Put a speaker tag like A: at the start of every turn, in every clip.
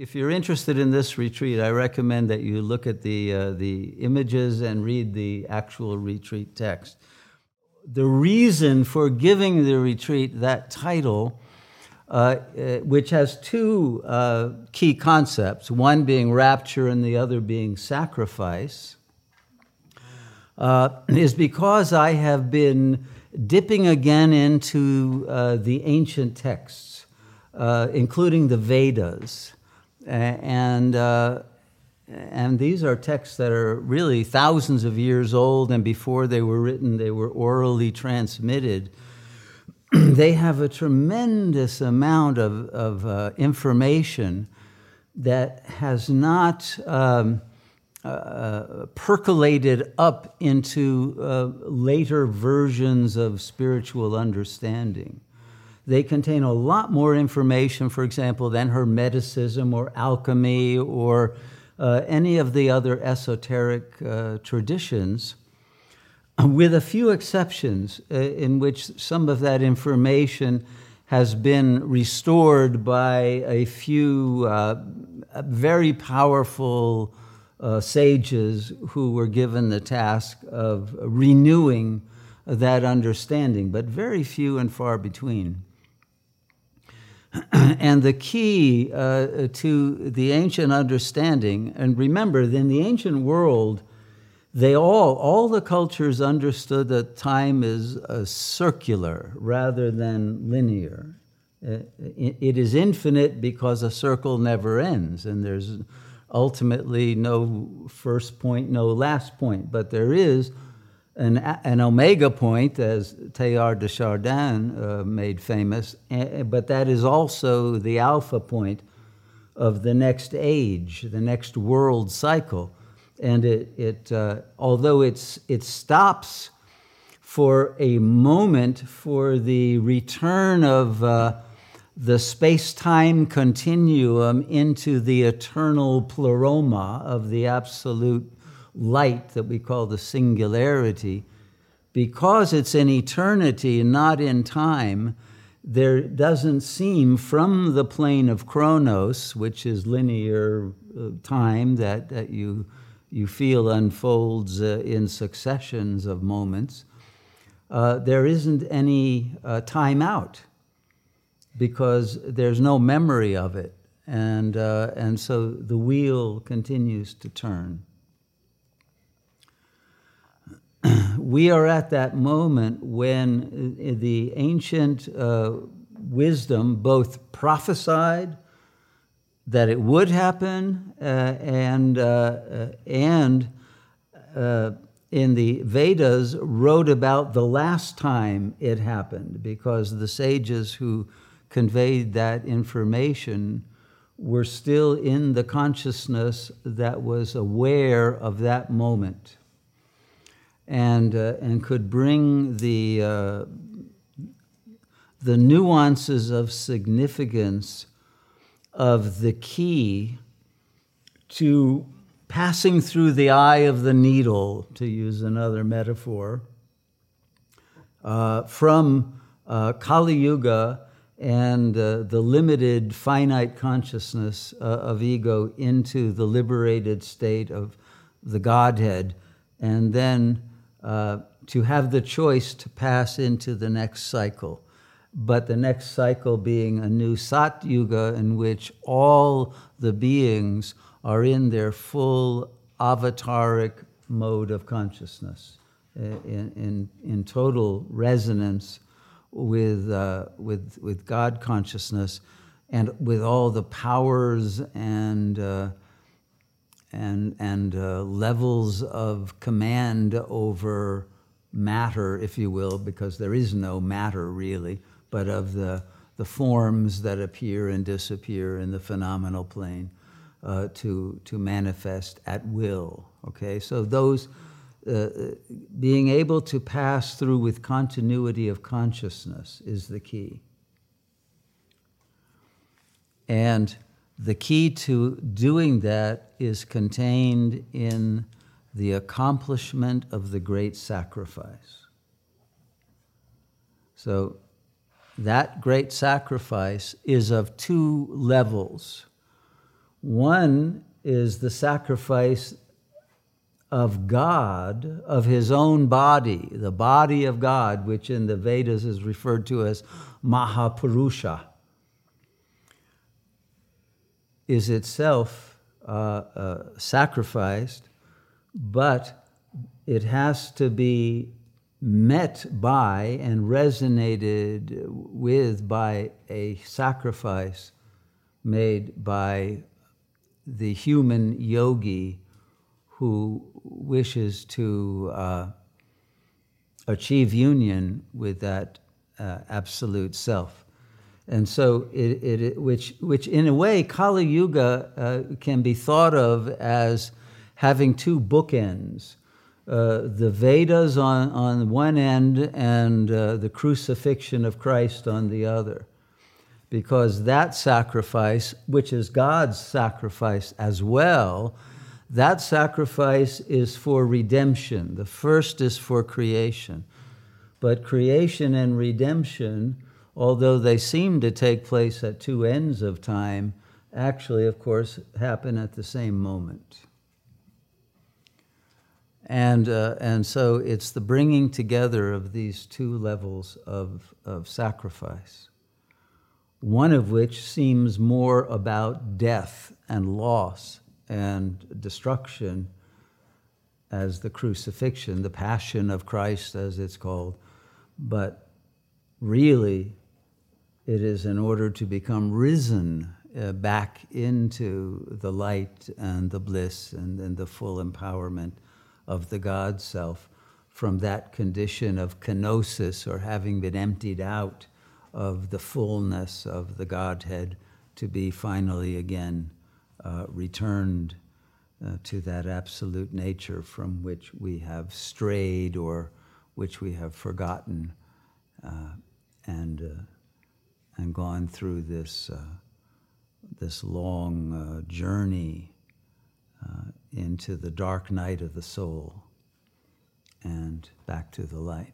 A: if you're interested in this retreat, I recommend that you look at the, uh, the images and read the actual retreat text. The reason for giving the retreat that title, uh, uh, which has two uh, key concepts one being rapture and the other being sacrifice, uh, is because I have been dipping again into uh, the ancient texts, including the Vedas. And, uh, and these are texts that are really thousands of years old, and before they were written, they were orally transmitted. they have a tremendous amount of, of uh, information that has not um, uh, percolated up into uh, later versions of spiritual understanding. They contain a lot more information, for example, than Hermeticism or alchemy or uh, any of the other esoteric uh, traditions, with a few exceptions uh, in which some of that information has been restored by a few uh, very powerful uh, sages who were given the task of renewing that understanding, but very few and far between. and the key uh, to the ancient understanding, and remember, in the ancient world, they all, all the cultures understood that time is uh, circular rather than linear. Uh, it is infinite because a circle never ends, and there's ultimately no first point, no last point, but there is an, an omega point, as Teilhard de Chardin uh, made famous, but that is also the alpha point of the next age, the next world cycle. And it, it uh, although it's, it stops for a moment for the return of uh, the space time continuum into the eternal pleroma of the absolute light that we call the singularity, because it's in eternity and not in time, there doesn't seem from the plane of chronos, which is linear uh, time that, that you, you feel unfolds uh, in successions of moments, uh, there isn't any uh, time out because there's no memory of it. And, uh, and so the wheel continues to turn. We are at that moment when uh, the ancient uh, wisdom both prophesied that it would happen uh, and, uh, uh and uh, in the Vedas wrote about the last time it happened because the sages who conveyed that information were still in the consciousness that was aware of that moment and, uh, and could bring the, uh, the nuances of significance of the key to passing through the eye of the needle, to use another metaphor, uh, from uh, Kali Yuga and uh, the limited finite consciousness uh, of ego into the liberated state of the Godhead, and then uh, to have the choice to pass into the next cycle. But the next cycle being a new Sat Yuga in which all the beings are in their full avataric mode of consciousness, uh, in, in, in total resonance with, uh, with, with God consciousness and with all the powers and uh, and, and uh, levels of command over matter, if you will, because there is no matter really, but of the, the forms that appear and disappear in the phenomenal plane uh, to, to manifest at will. Okay, so those uh, being able to pass through with continuity of consciousness is the key. And the key to doing that is contained in the accomplishment of the great sacrifice. So, that great sacrifice is of two levels. One is the sacrifice of God, of his own body, the body of God, which in the Vedas is referred to as Mahapurusha, is itself uh, uh, sacrificed, but it has to be met by and resonated with by a sacrifice made by the human yogi who wishes to uh, achieve union with that uh, absolute self. And so, it, it, which, which in a way, Kali Yuga uh, can be thought of as having two bookends. Uh, the Vedas on, on one end and uh, the crucifixion of Christ on the other. Because that sacrifice, which is God's sacrifice as well, that sacrifice is for redemption. The first is for creation. But creation and redemption, although they seem to take place at two ends of time, actually, of course, happen at the same moment. And, uh, and so it's the bringing together of these two levels of, of sacrifice, one of which seems more about death and loss and destruction as the crucifixion, the passion of Christ, as it's called. But really, it is in order to become risen uh, back into the light and the bliss and, and the full empowerment of the God self from that condition of kenosis or having been emptied out of the fullness of the Godhead to be finally again uh, returned uh, to that absolute nature from which we have strayed or which we have forgotten uh, and, uh, and gone through this, uh, this long uh, journey into the dark night of the soul and back to the light.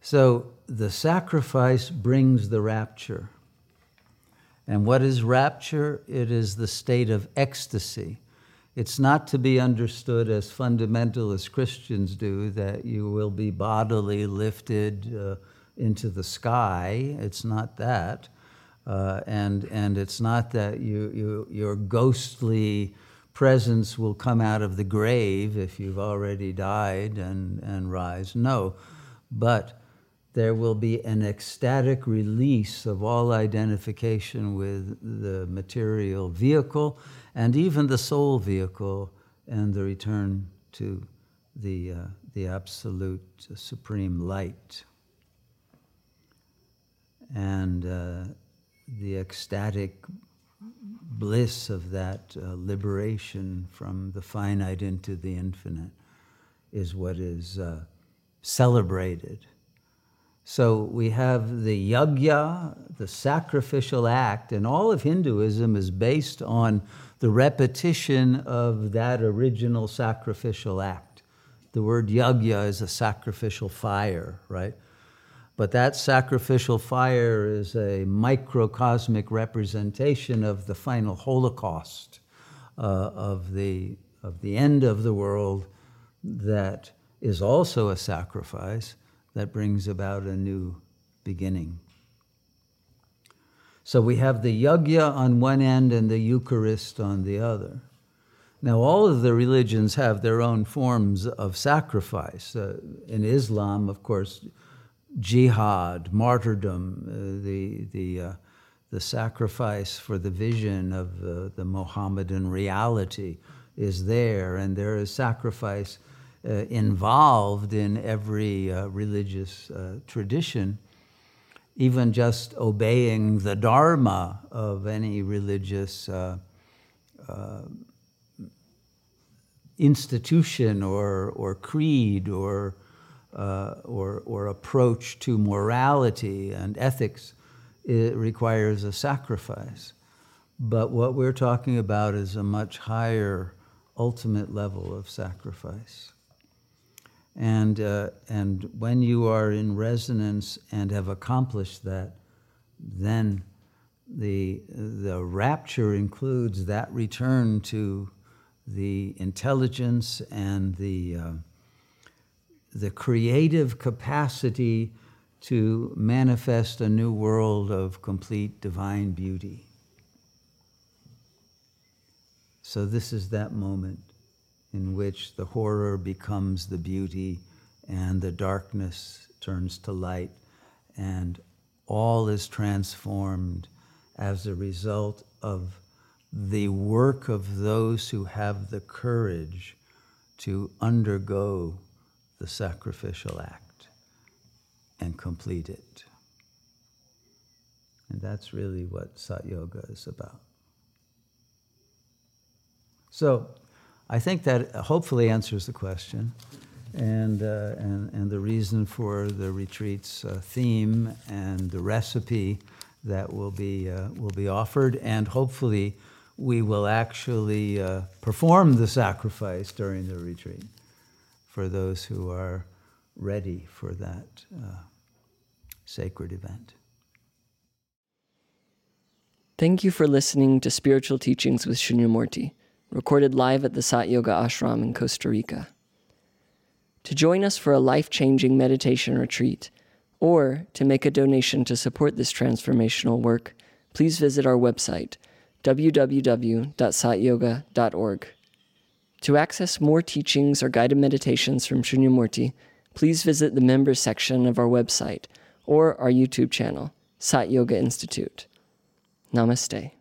A: So the sacrifice brings the rapture. And what is rapture? It is the state of ecstasy. It's not to be understood as fundamentalist Christians do, that you will be bodily lifted uh, into the sky. It's not that. Uh, and, and it's not that you, you, your ghostly presence will come out of the grave if you've already died and, and rise. No. But there will be an ecstatic release of all identification with the material vehicle and even the soul vehicle and the return to the, uh, the absolute supreme light. And uh, the ecstatic bliss of that uh, liberation from the finite into the infinite is what is uh, celebrated so we have the yagya, the sacrificial act, and all of Hinduism is based on the repetition of that original sacrificial act. The word yagya is a sacrificial fire, right? But that sacrificial fire is a microcosmic representation of the final Holocaust uh, of, the, of the end of the world that is also a sacrifice that brings about a new beginning. So we have the yagya on one end and the Eucharist on the other. Now, all of the religions have their own forms of sacrifice. Uh, in Islam, of course, jihad, martyrdom, uh, the, the, uh, the sacrifice for the vision of uh, the Mohammedan reality is there, and there is sacrifice uh, involved in every uh, religious uh, tradition, even just obeying the dharma of any religious institution or, or creed or, uh, or, or approach to morality and ethics it requires a sacrifice. But what we're talking about is a much higher ultimate level of sacrifice. And, uh, and when you are in resonance and have accomplished that, then the, the rapture includes that return to the intelligence and the, uh, the creative capacity to manifest a new world of complete divine beauty. So, this is that moment in which the horror becomes the beauty and the darkness turns to light and all is transformed as a result of the work of those who have the courage to undergo the sacrificial act and complete it. And that's really what Sat Yoga is about. So I think that hopefully answers the question and, uh, and, and the reason for the retreat's uh, theme and the recipe that will be, uh, will be offered. And hopefully, we will actually uh, perform the sacrifice during the retreat for those who are ready for that uh, sacred event.
B: Thank you for listening to Spiritual Teachings with Shunyamurti, recorded live at the Sat Yoga Ashram in Costa Rica. To join us for a life changing meditation retreat, or to make a donation to support this transformational work, please visit our website, www.satyoga.org. To access more teachings or guided meditations from Shunyamurti, please visit the members section of our website or our YouTube channel, Sat Yoga Institute. Namaste.